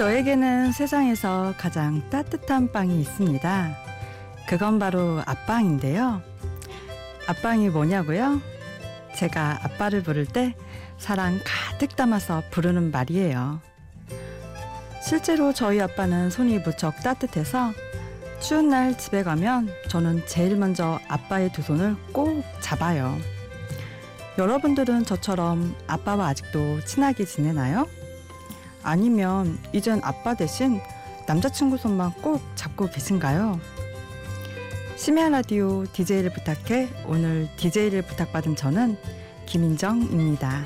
저에게는 세상에서 가장 따뜻한 빵이 있습니다. 그건 바로 앞빵인데요. 앞빵이 뭐냐고요? 제가 아빠를 부를 때 사랑 가득 담아서 부르는 말이에요. 실제로 저희 아빠는 손이 무척 따뜻해서 추운 날 집에 가면 저는 제일 먼저 아빠의 두 손을 꼭 잡아요. 여러분들은 저처럼 아빠와 아직도 친하게 지내나요? 아니면 이젠 아빠 대신 남자친구 손만 꼭 잡고 계신가요? 심야 라디오 DJ를 부탁해 오늘 DJ를 부탁받은 저는 김인정입니다.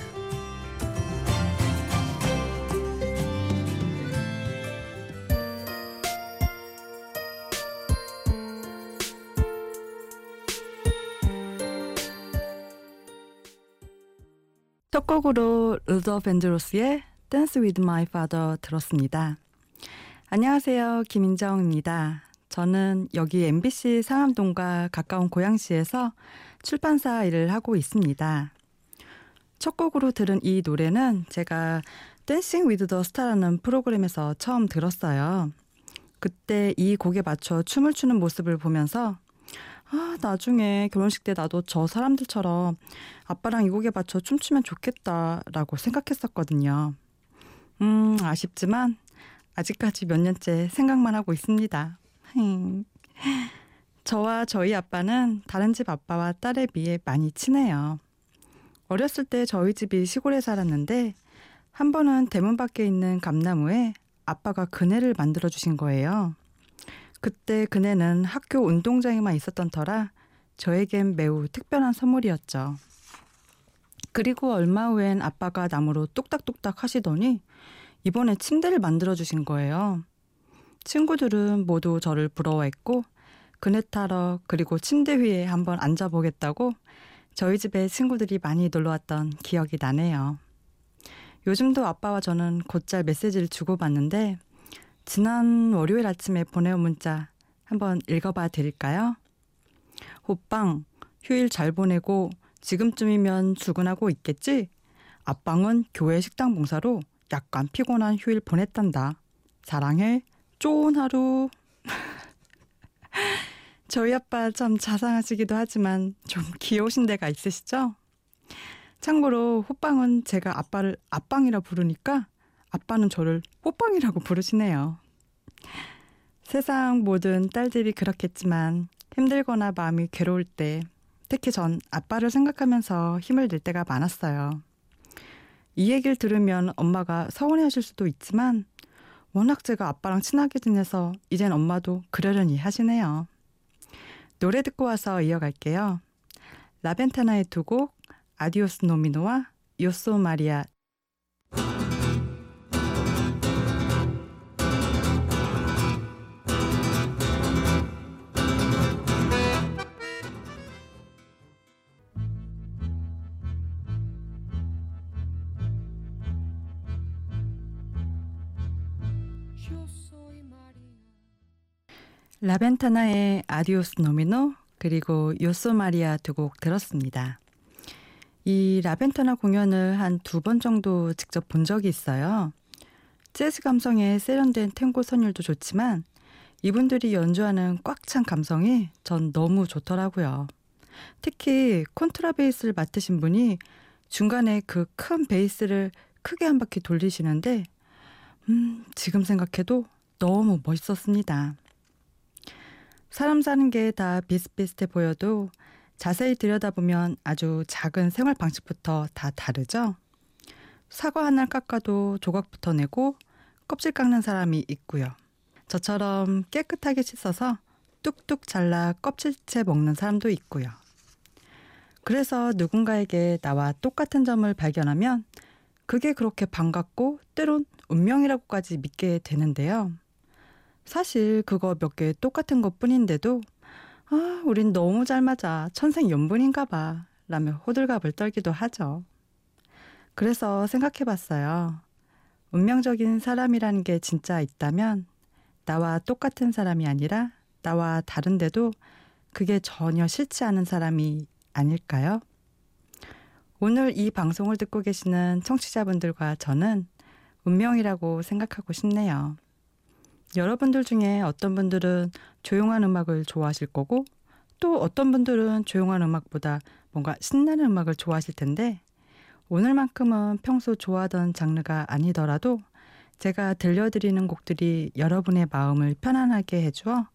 첫 곡으로 Luther Vandross의 Dance with My Father 들었습니다. 안녕하세요. 김인정입니다. 저는 여기 MBC 상암동과 가까운 고양시에서 출판사 일을 하고 있습니다. 첫 곡으로 들은 이 노래는 제가 Dancing with the Star라는 프로그램에서 처음 들었어요. 그때 이 곡에 맞춰 춤을 추는 모습을 보면서 아, 나중에 결혼식 때 나도 저 사람들처럼 아빠랑 이 곡에 맞춰 춤추면 좋겠다라고 생각했었거든요. 음, 아쉽지만 아직까지 몇 년째 생각만 하고 있습니다. 저와 저희 아빠는 다른 집 아빠와 딸에 비해 많이 친해요. 어렸을 때 저희 집이 시골에 살았는데 한 번은 대문 밖에 있는 감나무에 아빠가 그네를 만들어 주신 거예요. 그때 그네는 학교 운동장에만 있었던 터라 저에겐 매우 특별한 선물이었죠. 그리고 얼마 후엔 아빠가 나무로 뚝딱뚝딱 하시더니 이번에 침대를 만들어 주신 거예요. 친구들은 모두 저를 부러워했고 그네 타러 그리고 침대 위에 한번 앉아보겠다고 저희 집에 친구들이 많이 놀러 왔던 기억이 나네요. 요즘도 아빠와 저는 곧잘 메시지를 주고받는데 지난 월요일 아침에 보내온 문자 한번 읽어봐 드릴까요? 호빵, 휴일 잘 보내고 지금쯤이면 출근하고 있겠지? 아빵은 교회 식당 봉사로 약간 피곤한 휴일 보냈단다. 사랑해. 좋은 하루. 저희 아빠 참 자상하시기도 하지만 좀 귀여우신 데가 있으시죠? 참고로 호빵은 제가 아빠를 아빵이라 부르니까 아빠는 저를 호빵이라고 부르시네요. 세상 모든 딸들이 그렇겠지만 힘들거나 마음이 괴로울 때 특히 전 아빠를 생각하면서 힘을 낼 때가 많았어요. 이 얘기를 들으면 엄마가 서운해 하실 수도 있지만 워낙 제가 아빠랑 친하게 지내서 이젠 엄마도 그러려니 하시네요. 노래 듣고 와서 이어갈게요. 라벤타나의 두 곡 아디오스 노미노와 요소 마리아 라벤타나의 아디오스 노미노 그리고 요소 마리아 두 곡 들었습니다. 이 라벤타나 공연을 한 두 번 정도 직접 본 적이 있어요. 재즈 감성에 세련된 탱고 선율도 좋지만 이분들이 연주하는 꽉 찬 감성이 전 너무 좋더라고요. 특히 콘트라베이스를 맡으신 분이 중간에 그 큰 베이스를 크게 한 바퀴 돌리시는데 음, 지금 생각해도 너무 멋있었습니다. 사람 사는 게 다 비슷비슷해 보여도 자세히 들여다보면 아주 작은 생활 방식부터 다 다르죠? 사과 하나를 깎아도 조각부터 내고 껍질 깎는 사람이 있고요. 저처럼 깨끗하게 씻어서 뚝뚝 잘라 껍질째 먹는 사람도 있고요. 그래서 누군가에게 나와 똑같은 점을 발견하면 그게 그렇게 반갑고 때론 운명이라고까지 믿게 되는데요. 사실 그거 몇 개 똑같은 것 뿐인데도 아, 우린 너무 잘 맞아. 천생 연분인가 봐. 라며 호들갑을 떨기도 하죠. 그래서 생각해 봤어요. 운명적인 사람이라는 게 진짜 있다면 나와 똑같은 사람이 아니라 나와 다른데도 그게 전혀 싫지 않은 사람이 아닐까요? 오늘 이 방송을 듣고 계시는 청취자분들과 저는 운명이라고 생각하고 싶네요. 여러분들 중에 어떤 분들은 조용한 음악을 좋아하실 거고 또 어떤 분들은 조용한 음악보다 뭔가 신나는 음악을 좋아하실 텐데 오늘만큼은 평소 좋아하던 장르가 아니더라도 제가 들려드리는 곡들이 여러분의 마음을 편안하게 해주어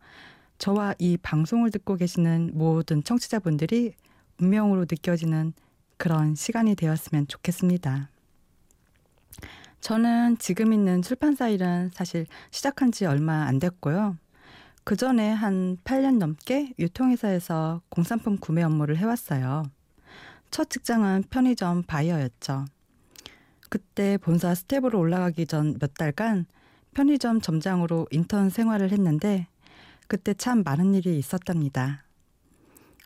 저와 이 방송을 듣고 계시는 모든 청취자분들이 운명으로 느껴지는 그런 시간이 되었으면 좋겠습니다. 저는 지금 있는 출판사 일은 사실 시작한 지 얼마 안 됐고요. 그 전에 한 8년 넘게 유통회사에서 공산품 구매 업무를 해왔어요. 첫 직장은 편의점 바이어였죠. 그때 본사 스텝으로 올라가기 전 몇 달간 편의점 점장으로 인턴 생활을 했는데 그때 참 많은 일이 있었답니다.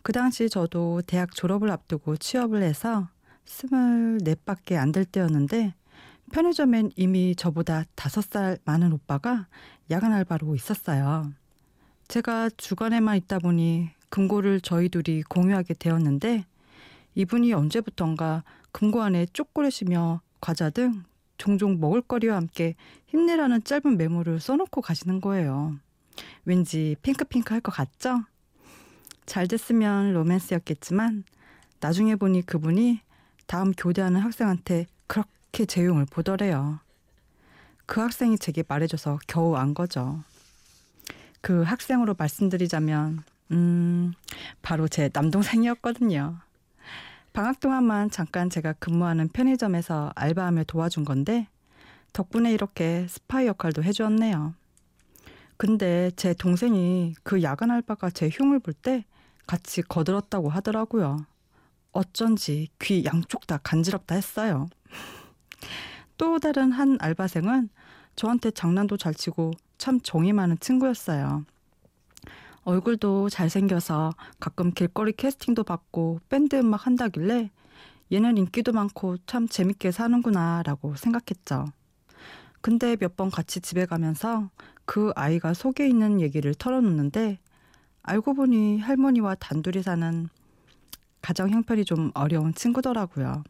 그 당시 저도 대학 졸업을 앞두고 취업을 해서 스물넷밖에 안 될 때였는데 편의점엔 이미 저보다 다섯 살 많은 오빠가 야간 알바로 있었어요. 제가 주간에만 있다 보니 금고를 저희 둘이 공유하게 되었는데 이분이 언제부턴가 금고 안에 쪼꼬렛이며 과자 등 종종 먹을거리와 함께 힘내라는 짧은 메모를 써놓고 가시는 거예요. 왠지 핑크핑크 할 것 같죠? 잘 됐으면 로맨스였겠지만 나중에 보니 그분이 다음 교대하는 학생한테 그렇게 제용을 보더래요. 그 학생이 제게 말해줘서 겨우 안 거죠. 그 학생으로 말씀드리자면, 음, 바로 제 남동생이었거든요. 방학 동안만 잠깐 제가 근무하는 편의점에서 알바하며 도와준 건데 덕분에 이렇게 스파이 역할도 해주었네요. 근데 제 동생이 그 야간 알바가 제 흉을 볼 때 같이 거들었다고 하더라고요. 어쩐지 귀 양쪽 다 간지럽다 했어요. 또 다른 한 알바생은 저한테 장난도 잘 치고 참 정이 많은 친구였어요. 얼굴도 잘생겨서 가끔 길거리 캐스팅도 받고 밴드 음악 한다길래 얘는 인기도 많고 참 재밌게 사는구나 라고 생각했죠. 근데 몇 번 같이 집에 가면서 그 아이가 속에 있는 얘기를 털어놓는데 알고 보니 할머니와 단둘이 사는 가정 형편이 좀 어려운 친구더라고요.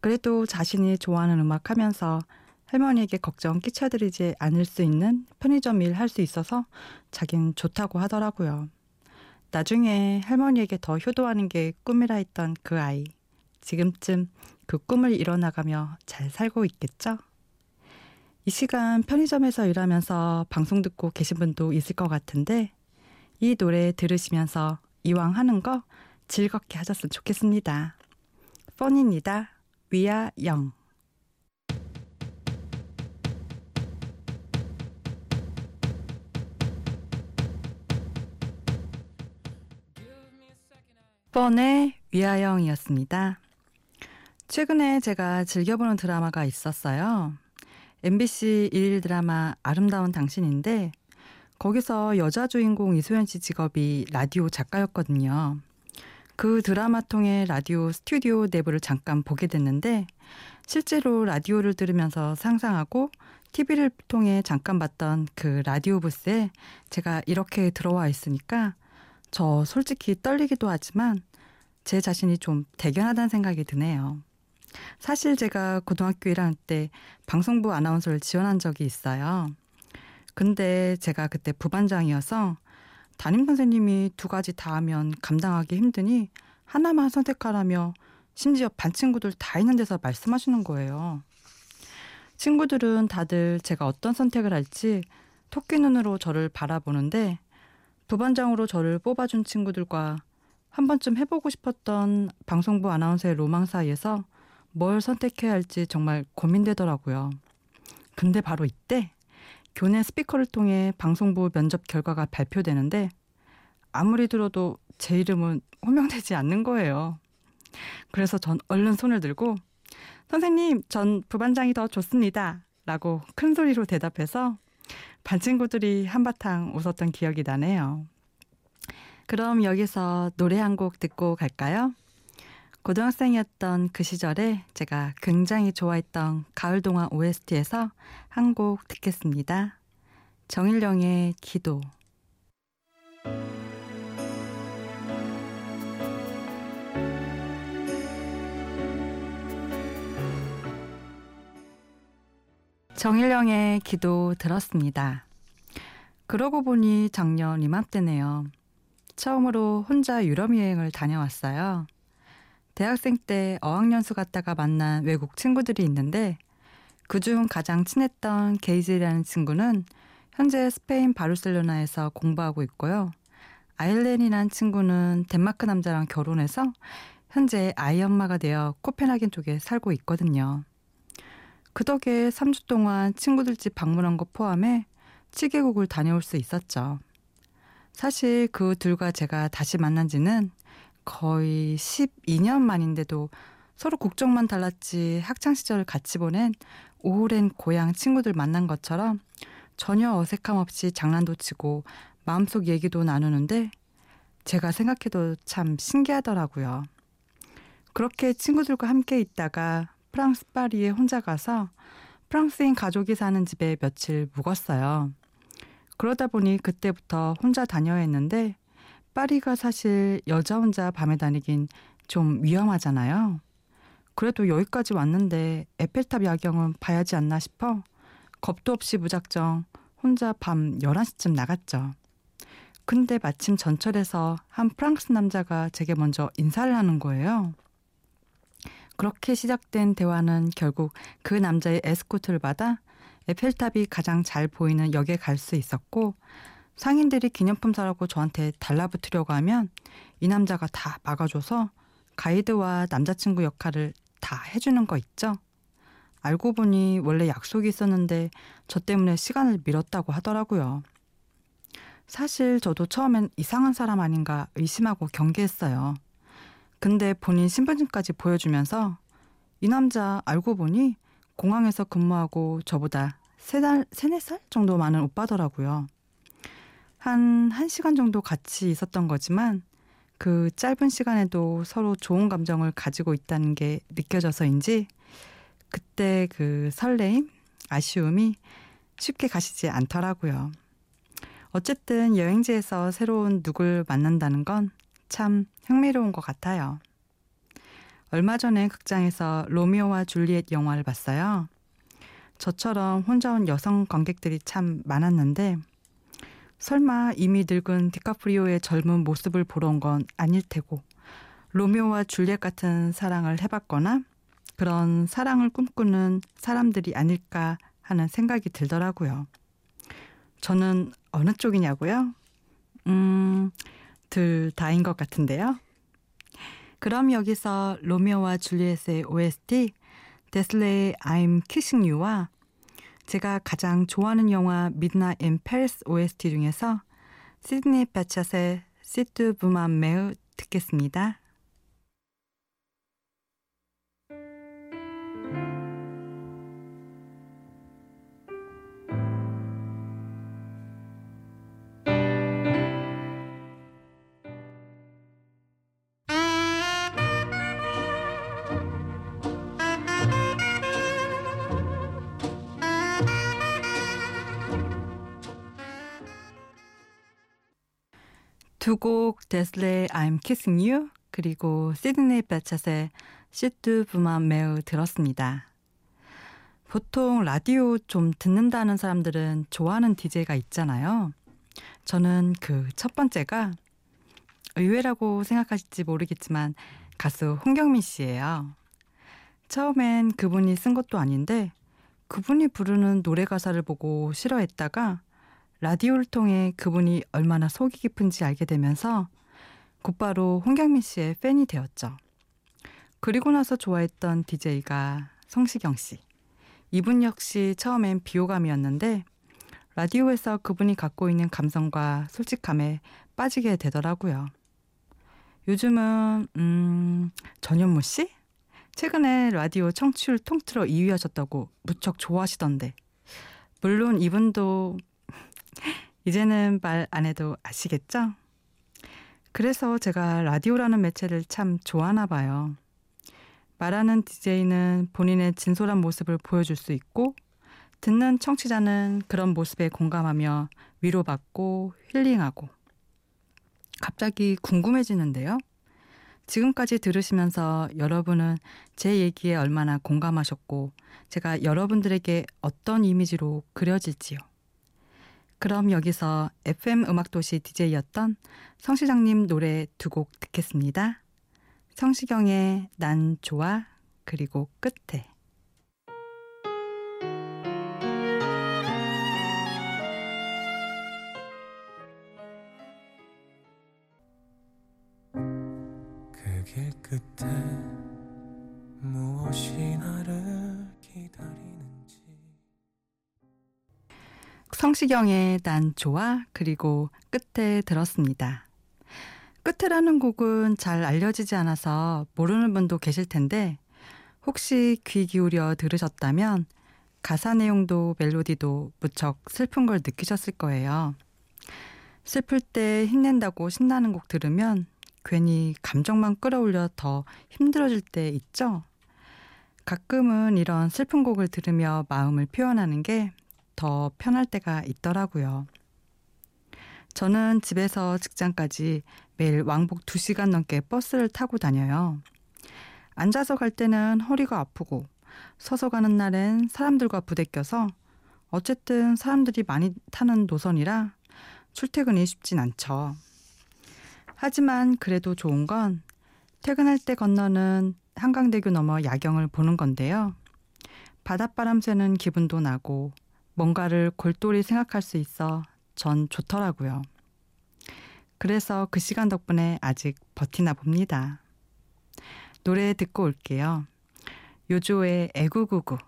그래도 자신이 좋아하는 음악 하면서 할머니에게 걱정 끼쳐드리지 않을 수 있는 편의점 일 할 수 있어서 자긴 좋다고 하더라고요. 나중에 할머니에게 더 효도하는 게 꿈이라 했던 그 아이. 지금쯤 그 꿈을 이뤄나가며 잘 살고 있겠죠? 이 시간 편의점에서 일하면서 방송 듣고 계신 분도 있을 것 같은데 이 노래 들으시면서 이왕 하는 거 즐겁게 하셨으면 좋겠습니다. 펀입니다. 위아 영. 번의 위아영이었습니다. 최근에 제가 즐겨보는 드라마가 있었어요. MBC 일일 드라마 아름다운 당신인데 거기서 여자 주인공 이소연 씨 직업이 라디오 작가였거든요. 그 드라마 통해 라디오 스튜디오 내부를 잠깐 보게 됐는데 실제로 라디오를 들으면서 상상하고 TV를 통해 잠깐 봤던 그 라디오 부스에 제가 이렇게 들어와 있으니까 저 솔직히 떨리기도 하지만 제 자신이 좀 대견하다는 생각이 드네요. 사실 제가 고등학교 1학년 때 방송부 아나운서를 지원한 적이 있어요. 근데 제가 그때 부반장이어서 담임 선생님이 두 가지 다 하면 감당하기 힘드니 하나만 선택하라며 심지어 반 친구들 다 있는 데서 말씀하시는 거예요. 친구들은 다들 제가 어떤 선택을 할지 토끼 눈으로 저를 바라보는데 부반장으로 저를 뽑아준 친구들과 한 번쯤 해보고 싶었던 방송부 아나운서의 로망 사이에서 뭘 선택해야 할지 정말 고민되더라고요. 근데 바로 이때 교내 스피커를 통해 방송부 면접 결과가 발표되는데 아무리 들어도 제 이름은 호명되지 않는 거예요. 그래서 전 얼른 손을 들고 선생님, 전 부반장이 더 좋습니다. 라고 큰 소리로 대답해서 반 친구들이 한바탕 웃었던 기억이 나네요. 그럼 여기서 노래 한 곡 듣고 갈까요? 고등학생이었던 그 시절에 제가 굉장히 좋아했던 가을 동화 OST에서 한 곡 듣겠습니다. 정일령의 기도. 정일령의 기도 들었습니다. 그러고 보니 작년 이맘때네요. 처음으로 혼자 유럽 여행을 다녀왔어요. 대학생 때 어학연수 갔다가 만난 외국 친구들이 있는데 그중 가장 친했던 게이즈라는 친구는 현재 스페인 바르셀로나에서 공부하고 있고요. 아일렌이라는 친구는 덴마크 남자랑 결혼해서 현재 아이 엄마가 되어 코펜하겐 쪽에 살고 있거든요. 그 덕에 3주 동안 친구들 집 방문한 것 포함해 7개국을 다녀올 수 있었죠. 사실 그 둘과 제가 다시 만난 지는 거의 12년 만인데도 서로 국적만 달랐지 학창 시절을 같이 보낸 오랜 고향 친구들 만난 것처럼 전혀 어색함 없이 장난도 치고 마음속 얘기도 나누는데 제가 생각해도 참 신기하더라고요. 그렇게 친구들과 함께 있다가 프랑스 파리에 혼자 가서 프랑스인 가족이 사는 집에 며칠 묵었어요. 그러다 보니 그때부터 혼자 다녀야 했는데 파리가 사실 여자 혼자 밤에 다니긴 좀 위험하잖아요. 그래도 여기까지 왔는데 에펠탑 야경은 봐야지 않나 싶어 겁도 없이 무작정 혼자 밤 11시쯤 나갔죠. 근데 마침 전철에서 한 프랑스 남자가 제게 먼저 인사를 하는 거예요. 그렇게 시작된 대화는 결국 그 남자의 에스코트를 받아 에펠탑이 가장 잘 보이는 역에 갈 수 있었고 상인들이 기념품 사라고 저한테 달라붙으려고 하면 이 남자가 다 막아줘서 가이드와 남자친구 역할을 다 해주는 거 있죠. 알고 보니 원래 약속이 있었는데 저 때문에 시간을 미뤘다고 하더라고요. 사실 저도 처음엔 이상한 사람 아닌가 의심하고 경계했어요. 근데 본인 신분증까지 보여주면서 이 남자 알고 보니 공항에서 근무하고 저보다 세 달, 세네 살 정도 많은 오빠더라고요. 한, 한 시간 정도 같이 있었던 거지만 그 짧은 시간에도 서로 좋은 감정을 가지고 있다는 게 느껴져서인지 그때 그 설레임, 아쉬움이 쉽게 가시지 않더라고요. 어쨌든 여행지에서 새로운 누굴 만난다는 건 참 흥미로운 것 같아요. 얼마 전에 극장에서 로미오와 줄리엣 영화를 봤어요. 저처럼 혼자 온 여성 관객들이 참 많았는데 설마 이미 늙은 디카프리오의 젊은 모습을 보러 온 건 아닐 테고 로미오와 줄리엣 같은 사랑을 해봤거나 그런 사랑을 꿈꾸는 사람들이 아닐까 하는 생각이 들더라고요. 저는 어느 쪽이냐고요? 음, 둘 다인 것 같은데요. 그럼 여기서 로미오와 줄리엣의 OST 데슬레의 I'm Kissing You와 제가 가장 좋아하는 영화 Midnight in Paris OST 중에서 시드니 바차의 시트 부만 매우 듣겠습니다. 두 곡 Des'ree의 I'm Kissing You 그리고 Sidney Bechet의 Si tu vois ma mère 들었습니다. 보통 라디오 좀 듣는다는 사람들은 좋아하는 DJ가 있잖아요. 저는 그 첫 번째가 의외라고 생각하실지 모르겠지만 가수 홍경민 씨예요. 처음엔 그분이 쓴 것도 아닌데 그분이 부르는 노래 가사를 보고 싫어했다가 라디오를 통해 그분이 얼마나 속이 깊은지 알게 되면서 곧바로 홍경민 씨의 팬이 되었죠. 그리고 나서 좋아했던 DJ가 성시경 씨. 이분 역시 처음엔 비호감이었는데 라디오에서 그분이 갖고 있는 감성과 솔직함에 빠지게 되더라고요. 요즘은 음, 전현무 씨? 최근에 라디오 청취율 통틀어 2위 하셨다고 무척 좋아하시던데. 물론 이분도 이제는 말 안 해도 아시겠죠? 그래서 제가 라디오라는 매체를 참 좋아하나 봐요. 말하는 DJ는 본인의 진솔한 모습을 보여줄 수 있고, 듣는 청취자는 그런 모습에 공감하며 위로받고 힐링하고. 갑자기 궁금해지는데요. 지금까지 들으시면서 여러분은 제 얘기에 얼마나 공감하셨고, 제가 여러분들에게 어떤 이미지로 그려질지요. 그럼 여기서 FM 음악도시 DJ였던 성시장님 노래 두 곡 듣겠습니다. 성시경의 난 좋아 그리고 끝에 그길 끝에 성시경의 난 좋아 그리고 끝에 들었습니다. 끝에라는 곡은 잘 알려지지 않아서 모르는 분도 계실 텐데 혹시 귀 기울여 들으셨다면 가사 내용도 멜로디도 무척 슬픈 걸 느끼셨을 거예요. 슬플 때 힘낸다고 신나는 곡 들으면 괜히 감정만 끌어올려 더 힘들어질 때 있죠? 가끔은 이런 슬픈 곡을 들으며 마음을 표현하는 게 더 편할 때가 있더라고요. 저는 집에서 직장까지 매일 왕복 2시간 넘게 버스를 타고 다녀요. 앉아서 갈 때는 허리가 아프고 서서 가는 날엔 사람들과 부대껴서 어쨌든 사람들이 많이 타는 노선이라 출퇴근이 쉽진 않죠. 하지만 그래도 좋은 건 퇴근할 때 건너는 한강대교 넘어 야경을 보는 건데요. 바닷바람 쐬는 기분도 나고 뭔가를 골똘히 생각할 수 있어 전 좋더라고요. 그래서 그 시간 덕분에 아직 버티나 봅니다. 노래 듣고 올게요. 요조의 애구구구.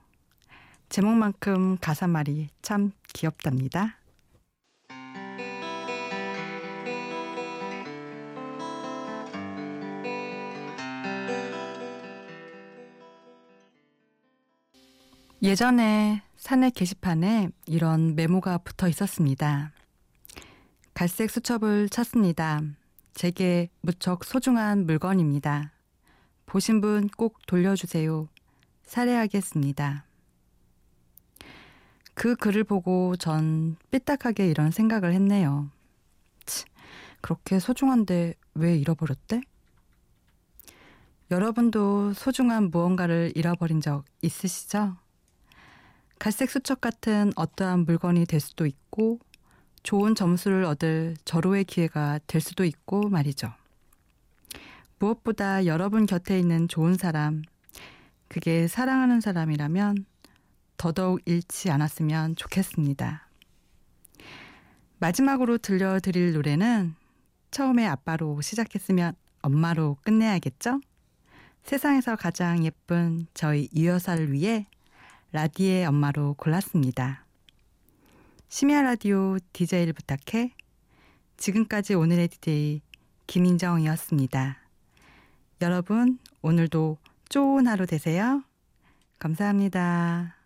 제목만큼 가사말이 참 귀엽답니다. 예전에 사내 게시판에 이런 메모가 붙어 있었습니다. 갈색 수첩을 찾습니다. 제게 무척 소중한 물건입니다. 보신 분 꼭 돌려주세요. 살해하겠습니다. 그 글을 보고 전 삐딱하게 이런 생각을 했네요. 치, 그렇게 소중한데 왜 잃어버렸대? 여러분도 소중한 무언가를 잃어버린 적 있으시죠? 갈색 수첩 같은 어떠한 물건이 될 수도 있고 좋은 점수를 얻을 절호의 기회가 될 수도 있고 말이죠. 무엇보다 여러분 곁에 있는 좋은 사람, 그게 사랑하는 사람이라면 더더욱 잃지 않았으면 좋겠습니다. 마지막으로 들려드릴 노래는 처음에 아빠로 시작했으면 엄마로 끝내야겠죠? 세상에서 가장 예쁜 저희 유여사를 위해 라디의 엄마로 골랐습니다. 심야 라디오 DJ를 부탁해 지금까지 오늘의 DJ 김인정이었습니다. 여러분 오늘도 좋은 하루 되세요. 감사합니다.